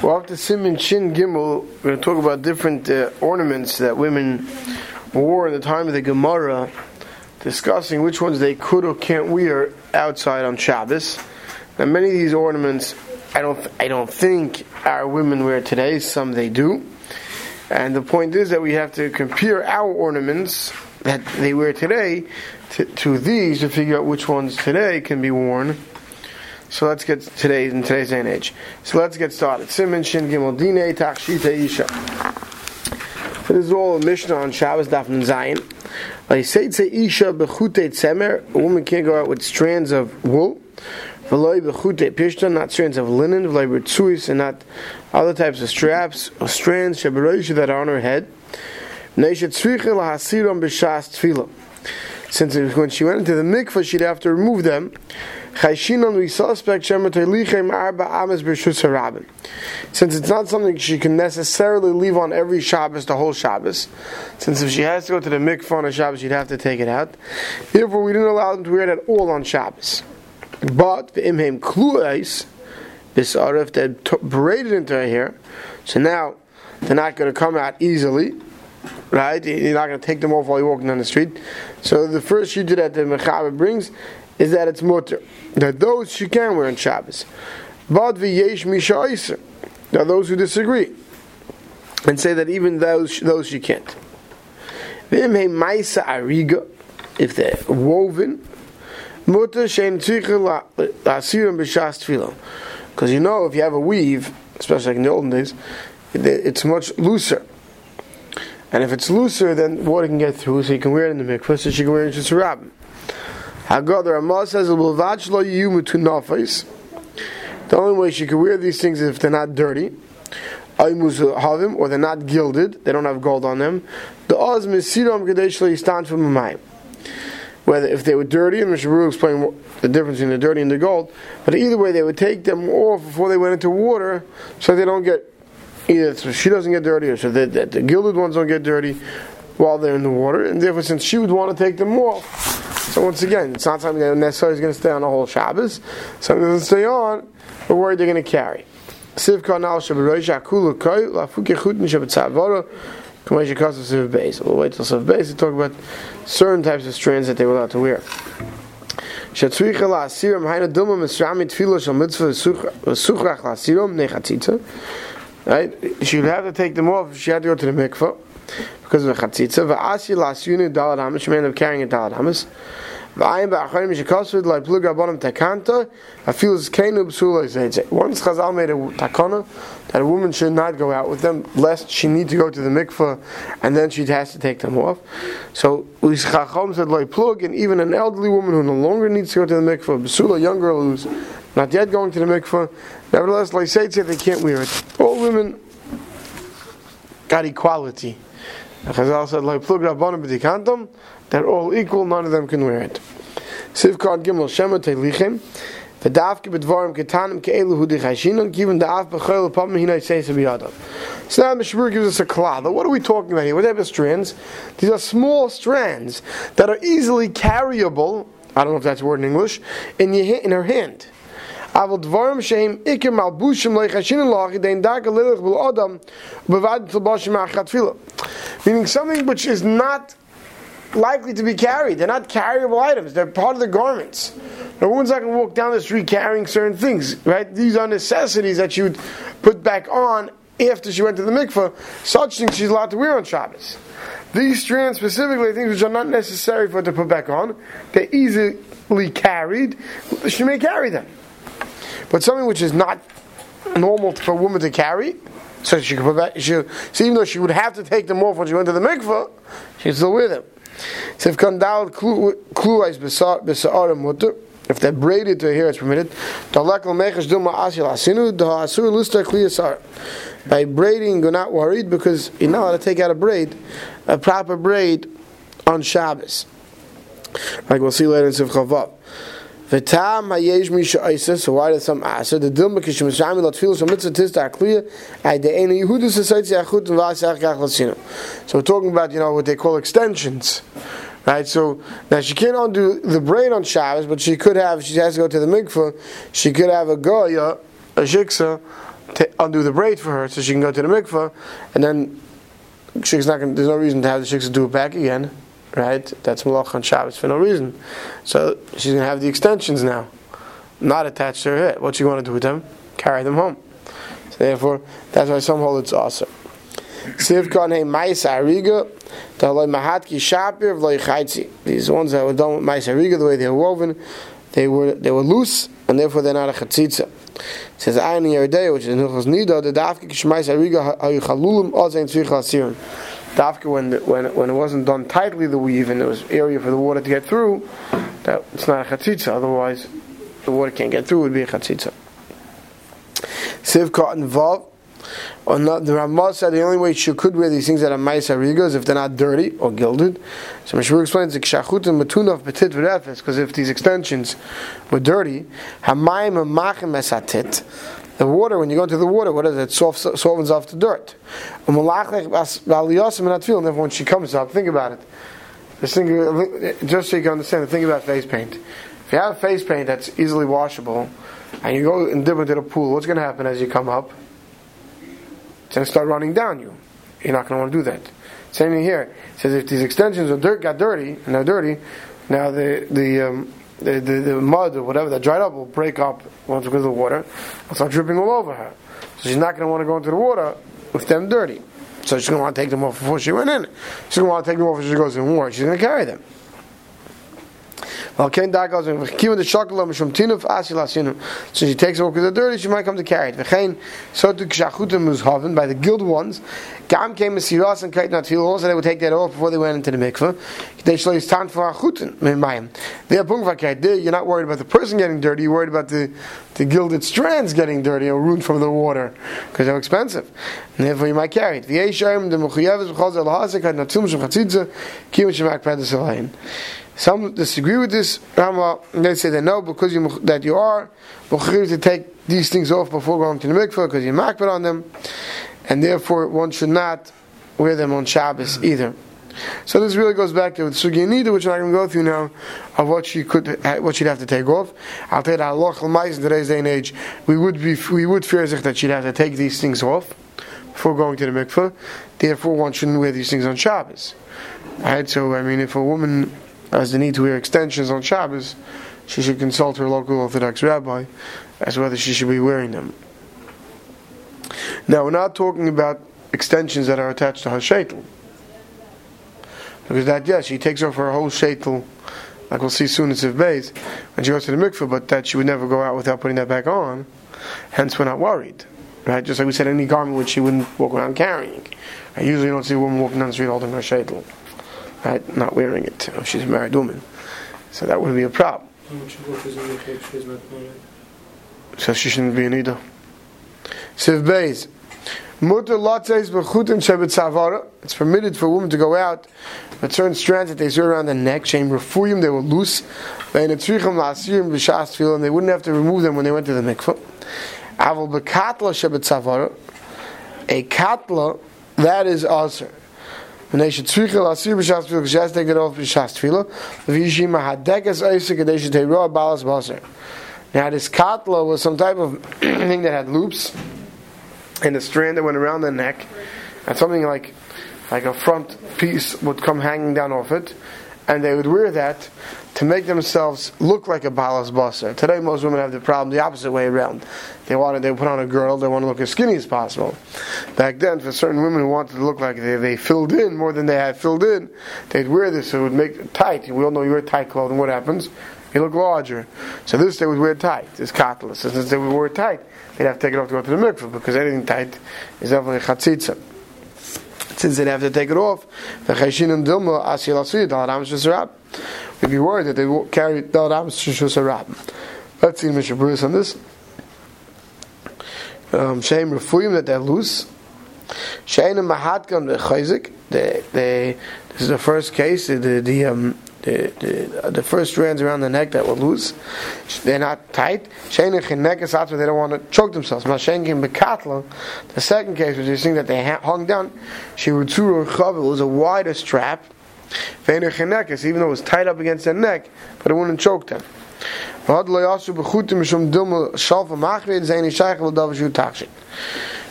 Well, after Siman Shin Gimel, we're going to talk about different uh, ornaments that women wore in the time of the Gemara, discussing which ones they could or can't wear outside on Shabbos. Now, many of these ornaments, I don't, I don't think our women wear today. Some they do, and the point is that we have to compare our ornaments that they wear today to, to these to figure out which ones today can be worn so let's get today in today's day and age. So let's get started. Siman Shin Gimel Dine Tachshita Isha. This is all a Mishnah on Shabbos Daf Zayin. Like say Isha bechute tzemer. A woman can't go out with strands of wool. V'loy bechute pishta, not strands of linen. V'loy b'tzuis, and not other types of straps or strands shabaroisha that are on her head. Neishet tzricha lahasiram b'shas tefillah. Since when she went into the mikvah, she'd have to remove them. Since it's not something she can necessarily leave on every Shabbos, the whole Shabbos, since if she has to go to the mikvah on a Shabbos, she'd have to take it out. Therefore, we didn't allow them to wear it at all on Shabbos. But the imhem kluais, this if they braided into her hair, so now they're not going to come out easily right? You're not going to take them off while you're walking down the street. So the first shita that the Mechaber brings is that it's mutter. That those she can wear on Shabbos. But v'yesh misha are those who disagree and say that even those those she can't. maisa ariga, if they're woven, b'shas. Because you know, if you have a weave, especially like in the olden days, it's much looser. And if it's looser, then water can get through, so you can wear it in the mikvah, so she can wear it in rabbin. Haggadah Ramah says, The only way she can wear these things is if they're not dirty. Or they're not gilded, they don't have gold on them. The Oz Misiram Kadesh Istan from Mamayim. Whether if they were dirty, and Mishnah Berurah explained the difference between the dirty and the gold, but either way they would take them off before they went into water so they don't get either so she doesn't get dirty or so that, that the gilded ones don't get dirty while they're in the water, and therefore since she would want to take them off, so once again, it's not something that necessarily is going to stay on the whole Shabbos. Something doesn't stay on, we're worried they're going to carry. We'll wait till siv base to talk about certain types of strands that they were allowed to wear. Shal mitzvah suchrach la'asiram nechatzitza Right? She would have to take them off if she had to go to the mikvah because of the chatzitza. Va'asi lasuni dalad hamas. She may end up carrying a dalad hamas. Once Chazal made a takana that a woman should not go out with them lest she need to go to the mikvah and then she has to take them off. So Chacham said plug and even an elderly woman who no longer needs to go to the mikvah, b'sula, young girl who's not yet going to the mikvah. Nevertheless, say they can't wear it. All women got equality. Chazal said, like plug rabbanim they're all equal, none of them can wear it. Sivkad gimel shema telichem. V'davke b'dvarim ketanim ke'elu hu dichashinon given da'af b'chol pam hinay seisa b'yadav. So now Mishmur gives us a klal. What are we talking about here? What type of strands? These are small strands that are easily carryable. I don't know if that's a word in English. In, your, in her hand. אבל דברים שהם עיקר מלבושים לא יחשינו לך, דין דקה ללך בלאדם, ובבד תלבושים מאחת תפילה. Meaning something which is not likely to be carried. They're not carryable items. They're part of the garments. A woman's not going to walk down the street carrying certain things, right? These are necessities that she would put back on after she went to the mikveh. Such things she's allowed to wear on Shabbos. These strands specifically, things which are not necessary for her to put back on, they're easily carried. She may carry them. But something which is not normal for a woman to carry, so she could provide, she, so even though she would have to take them off when she went to the mikvah, she still wear them. So if kandal if they're braided to her hair, it's permitted. By braiding, you're not worried because you're not allowed to take out a braid, a proper braid on Shabbos. Like we'll see later in Sif Chavav. V'tam hayesh misha isa. So why does some asa? The dilma kishim shami lot filos mitzvah tis ta'akliya. Ay de enu Yehudus asaytzi achut v'asach kach latzino. So we're talking about you know what they call extensions. Right, so now she can't undo the braid on Shabbos, but she could have. She has to go to the mikveh. She could have a goya, a shiksa, to undo the braid for her so she can go to the mikveh, and then she's not going. There's no reason to have the shiksa do it back again, right? That's malach on Shabbos for no reason. So she's going to have the extensions now, not attached to her head. What she going to do with them? Carry them home. So therefore, that's why some hold it's awesome. These ones that were done with Maisa Ariga, the way they were woven, they were they were loose, and therefore they're not a chatzitza. It says Ayin Yerdei, which is in Nida, the Dafke Kishmais Ariga Hayu Chalulim Ozein Tzvicha Asirim. Dafke, when, when, when it wasn't done tightly, the weave, and there was area for the water to get through, that it's not a chatzitza, otherwise the water can't get through, it would be a chatzitza. Sivka involved. Or not, the Ramah said the only way she could wear these things that are mais hariga is if they're not dirty or gilded. So Meshur explains the kshachut and matuna petit v'refes because if these extensions were dirty, hamayim amachim esatit. The water, when you go into the water, what is it? It soft, softens off the dirt. And when she comes up, think about it. Just, think, just so you can understand, think about face paint. If you have face paint that's easily washable, and you go and dip into the pool, what's going to happen as you come up? It's going to start running down you. You're not going to want to do that. Same thing here. It says if these extensions are dirt, got dirty, and they're dirty, now the the, um, the, the, the mud or whatever that dried up will break up once because of the water and start dripping all over her. So she's not going to want to go into the water with them dirty. So she's going to want to take them off before she went in. She's going to want to take them off as she goes in water. She's going to carry them. Well, Ken Dagas and Kiva the Shakalam from Tinuf ah, Asilasinu. So she takes it because they're dirty, she might come to carry it. V'chein so to Kshachutim Muzhaven by the guild ones. Gam came a Siras and Kait Natil also they would take that off before they went into the mikveh. They show you stand for Achutin Mayim. They're Pungvakai. You're not worried about the person getting dirty, you're worried about the, the gilded strands getting dirty or ruined from the water because they're expensive. And therefore you might carry it. V'yeshayim the Mechuyeves B'chaz El Hasek Kait Natil Mishum Chatzitza Elayin. Some disagree with this Rama. They say that no, because you that you are mechuyev to take these things off before going to the mikveh because you're makbid on them, and therefore one should not wear them on Shabbos mm-hmm. either. So this really goes back to the sugi nida, which I'm not going to go through now, of what she could, what she'd have to take off. I'll tell you that halach in today's day and age, we would be, we would fear that she'd have to take these things off before going to the mikveh. Therefore, one shouldn't wear these things on Shabbos. Right? So, I mean, if a woman has the need to wear extensions on Shabbos, she should consult her local Orthodox rabbi as to whether she should be wearing them. Now, we're not talking about extensions that are attached to her shaitel. Because that, yes, she takes off her whole shaitel, like we'll see soon in Siv Beis, when she goes to the mikveh, but that she would never go out without putting that back on. Hence, we're not worried. Right? Just like we said, any garment which she wouldn't walk around carrying. I usually don't see a woman walking down the street holding her shaitel right? Not wearing it. If she's a married woman, so that wouldn't be a problem. So she shouldn't be an Ida. Siv Beis. Mutter latzes b'chutin shebet savara. It's permitted for a woman to go out with certain strands that they sew around the neck. Shem refuyim, they were loose. Ve'in etzrichim la'asirim b'shas tefillah, and they wouldn't have to remove them when they went to the mikvah. B'katla shebet savara. A katla, that is also. When should tzrichel asir b'shas tefillah, because to take it off b'shas tefillah. V'yishim hadekas oisik, kadei should take raw balas baser. Now this katla was some type of thing that had loops, and a strand that went around the neck, and something like like a front piece would come hanging down off it, and they would wear that to make themselves look like a balas basar. Today, most women have the problem the opposite way around. They wanted they put on a girdle, they want to look as skinny as possible. Back then, for certain women who wanted to look like they, they filled in more than they had filled in, they'd wear this. So it would make it tight. We all know you wear tight clothing. What happens? You look larger. So this they would wear tight. This catalyst. And since they would wear tight, they'd have to take it off to go to the mikveh because anything tight is definitely chatzitza since they'd have to take it off. We'd be worried that they will carry. Let's see Mishnah Berurah on this. Um, Shem Refuyim that they're loose. Shein and Mahatkan Chayzik. They, they, this is the first case. The, the, um, the, the, uh, the, first strands around the neck that were loose, they're not tight. And after they don't want to choke themselves. The second case was this thing that they hung down. She would chav. It was a wider strap. Even though it was tied up against their neck, but it wouldn't choke them.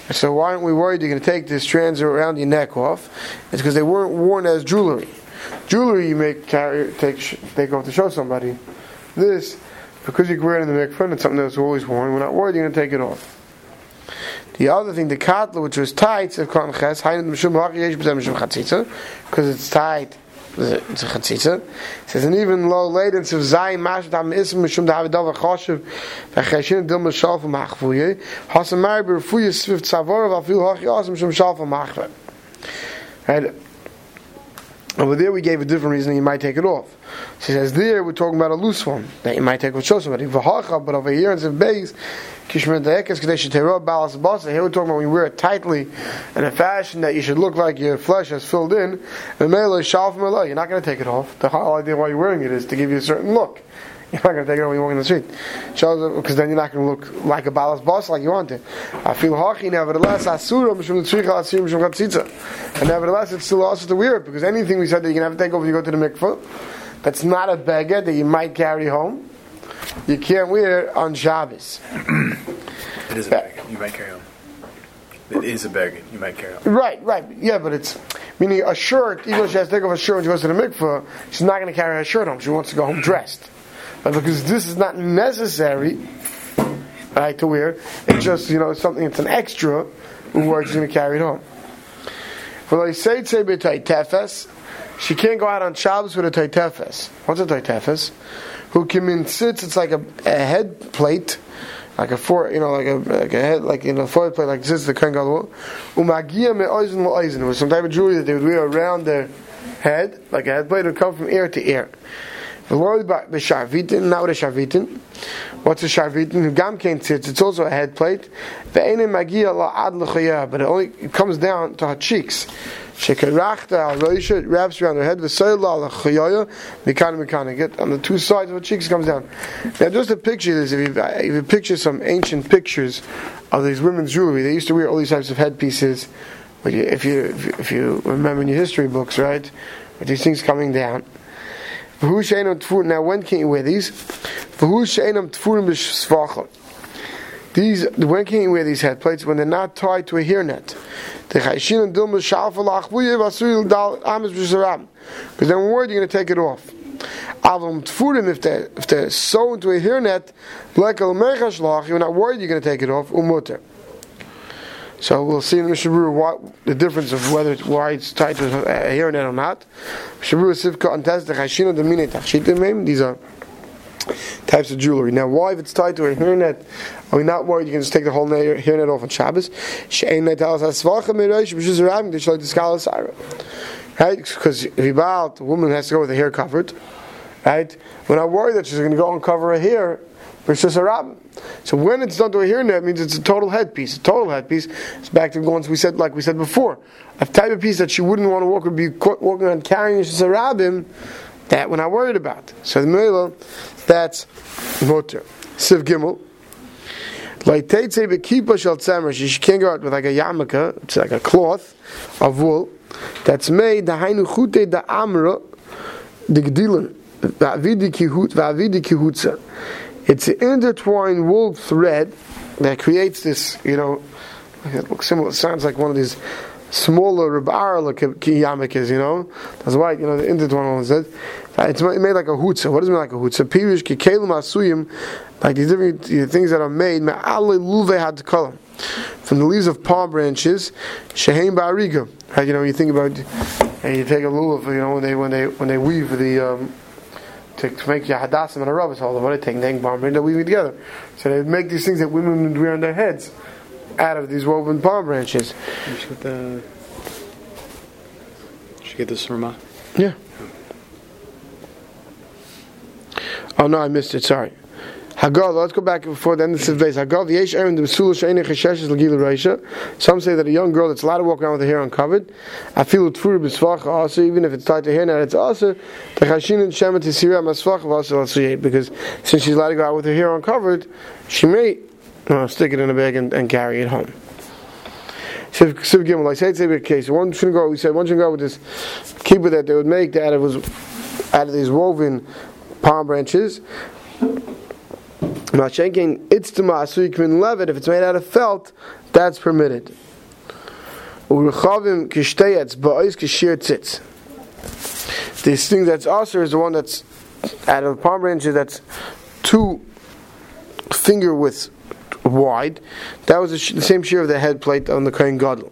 So why aren't we worried you're going to take this strands around your neck off? It's because they weren't worn as jewelry. Jewelry you make carry take take off to show somebody. This because you wear it in the mikvah, it's something that's always worn. We're not worried you're going to take it off. The other thing, the katla, which was tight, because it's tight, it's a chatzitza. It says, and even low latency of zayin mashat am ism mishum da havidav achoshev v'cheshin dil mishal v'machvuye hasam mari b'refuye sviv tzavor v'afil hachi asim mishum shal v'machve. Right? Over there we gave a different reason you might take it off. She says there we're talking about a loose one that you might take off show somebody. But over here in Beis, Kishmer Deekes Kadesh Terah Balas Basa. Here we're talking about when you wear it tightly in a fashion that you should look like your flesh has filled in. Mela Shalf You're not going to take it off. The whole idea why you're wearing it is to give you a certain look. You're not going to take it when you walk in the street. Because then you're not going to look like a balas boss like you want to. I feel hachi, nevertheless, asura mishum tzricha asir mishum chatzitza. And nevertheless, it's still also to wear it, because anything we said that you can have to take over when you go to the mikvah, that's not a beggar that you might carry home, you can't wear it on Shabbos. it is a bag. You might carry home. It is a bag. You might carry home. Right, right. Yeah, but it's meaning a shirt. Even if she has to take off a shirt when she goes to the mikveh, she's not going to carry her shirt home. She wants to go home dressed. But because this is not necessary, right, to wear, it's just you know something. It's an extra. Who she's going to carry it home. Tefes. She can't go out on Shabbos with a taitefes. What's a taitefes? who came in sits. It's like a, a head plate, like a four, you know, like a like a head, like in a foil plate, like this. The kohen gadol. Umagia me oizen. It was some type of jewelry that they would wear around their head, like a head plate. Would come from ear to ear. The b'sharvitin, not with a sharvitin. What's a sharvitin? Gam came sits. It's also a head plate. The magia la ad but it only it comes down to her cheeks. Shekarachta al roisha, it wraps around her head. V'soyla al chayoya, mikana mikana. Get on the two sides of her cheeks comes down. Now, just to picture this, if you, if you picture some ancient pictures of these women's jewelry, they used to wear all these types of headpieces. But if you if you remember in your history books, right, with these things coming down. Now, when can you wear these? These when can you wear these head plates when they're not tied to a hairnet? Because then word you're going to take it off. If they if they're sewn to a hairnet, like al you're not worried you're going to take it off. So we'll see in Mishabur what the difference of whether it's why it's tied to a hairnet or not. Mishabur sivka and test the chashina the mine tachshitim. These are types of jewelry. Now, why if it's tied to a hairnet, are we not worried you can just take the whole hairnet off on Shabbos? Right? Because if you bow out, the woman has to go with the hair covered. Right? We're not worried that she's going to go and cover her hair. It's just a rabbin. So when it's done to a hairnet, it means it's a total headpiece. A total headpiece. It's back to the ones we said, like we said before. A type of piece that she wouldn't want to walk or be walking on carrying a rabbin, that we're not worried about. So the Mela, that's motor. Siv Gimel. Like Teitze Bekipa Shal Tzemer, she can't go out with like a yarmulke, it's like a cloth of wool that's made the Hainu Chute da Amra, the Gdilan, Va'avidi Kihut, Va'avidi Kihutza. It's an intertwined wool thread that creates this, you know, it looks similar, it sounds like one of these smaller Rabara like yarmulkes, you know. That's why, you know, the intertwined one. It's made like a hutzah. What does it mean like a hutzah? Pirish kikelim asuyim, like these different things that are made. Me'ale luve had color from the leaves of palm branches. Sheheim ba'ariga. Right? You know, you think about, and you take a lulav. You know, when they when they when they weave the. Um, to, to make your hadassim and a rabbis hold what they take nang palm branch, they weave it together. So they make these things that women would wear on their heads out of these woven palm branches. You should uh, get the. Should get the surma. Yeah. Oh no, I missed it. Sorry. Hagav, let's go back before the end of the base. Hagav, yesh erin the mesula she'ene cheshesh l'gila reisha. Some say that a young girl that's allowed to walk around with her hair uncovered, afilu tfuru b'svach also, even if it's tied to hair now, it's also the chashin and shemet tisira masvach also because since she's allowed to go out with her hair uncovered, she may uh, stick it in a bag and, and carry it home. So, so Gimel, I say it's a case. One shouldn't go. We said one shouldn't go with this keeper that they would make that it was out of these woven palm branches. Mashenkin itztama asuyikmin levet. If it's made out of felt, that's permitted. Tzitz. This thing that's also is the one that's out of palm branches that's two finger widths wide. That was the, the same shear of the head plate on the Kohen Gadol.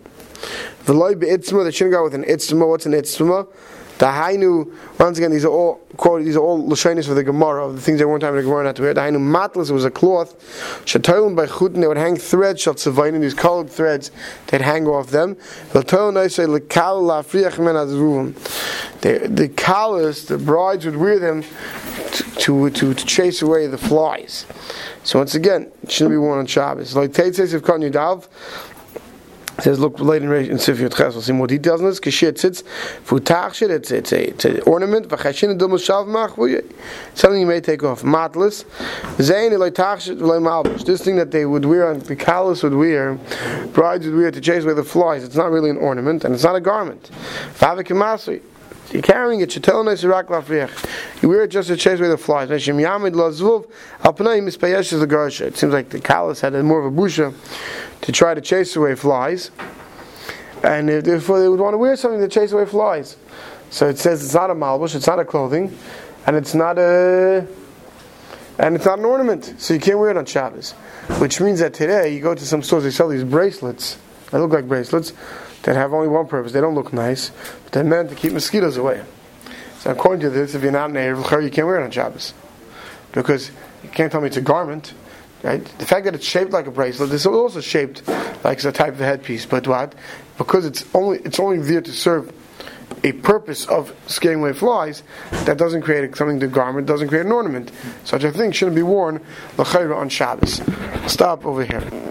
V'loy be'itzma, they shouldn't with an itzma. What's an itzma? The Hainu, once again, these are all quoted, these are all Lashonis for the Gemara, of the things they weren't in the Gemara not to wear. The Hainu Matlas was a cloth, Shatolim by Chutin, they would hang threads, Shat Tzavainin, these colored threads, they'd hang off them. The the callous, the brides would wear them to, to, to, chase away the flies. So once again, it shouldn't be worn on Shabbos. Like Tate says, if Dav, says, look later in Sifir Ches, we'll see more details on this. Kishir tzitz, futachshir, it's, it's, a, it's an ornament, v'chashin edum shav mach, something you may take off. Matlis, zayin ilay tachshir, ilay malbush. This thing that they would wear, on the callous would wear, brides would wear to chase away the flies. It's not really an ornament, and it's not a garment. V'avik you're carrying it. You wear it just to chase away the flies. It seems like the callus had more of a busha to try to chase away flies, and therefore they would want to wear something to chase away flies. So it says it's not a malbush, it's not a clothing, and it's not a and it's not an ornament, so you can't wear it on Shabbos. Which means that today you go to some stores, they sell these bracelets. They look like bracelets that have only one purpose. They don't look nice, but they're meant to keep mosquitoes away. So according to this, if you're not an eruv you can't wear it on Shabbos. Because you can't tell me it's a garment. Right? The fact that it's shaped like a bracelet, this is also shaped like a type of headpiece. But what? Because it's only it's only there to serve a purpose of scaring away flies, that doesn't create something the garment doesn't create an ornament. Such a thing shouldn't be worn on Shabbos. Stop over here.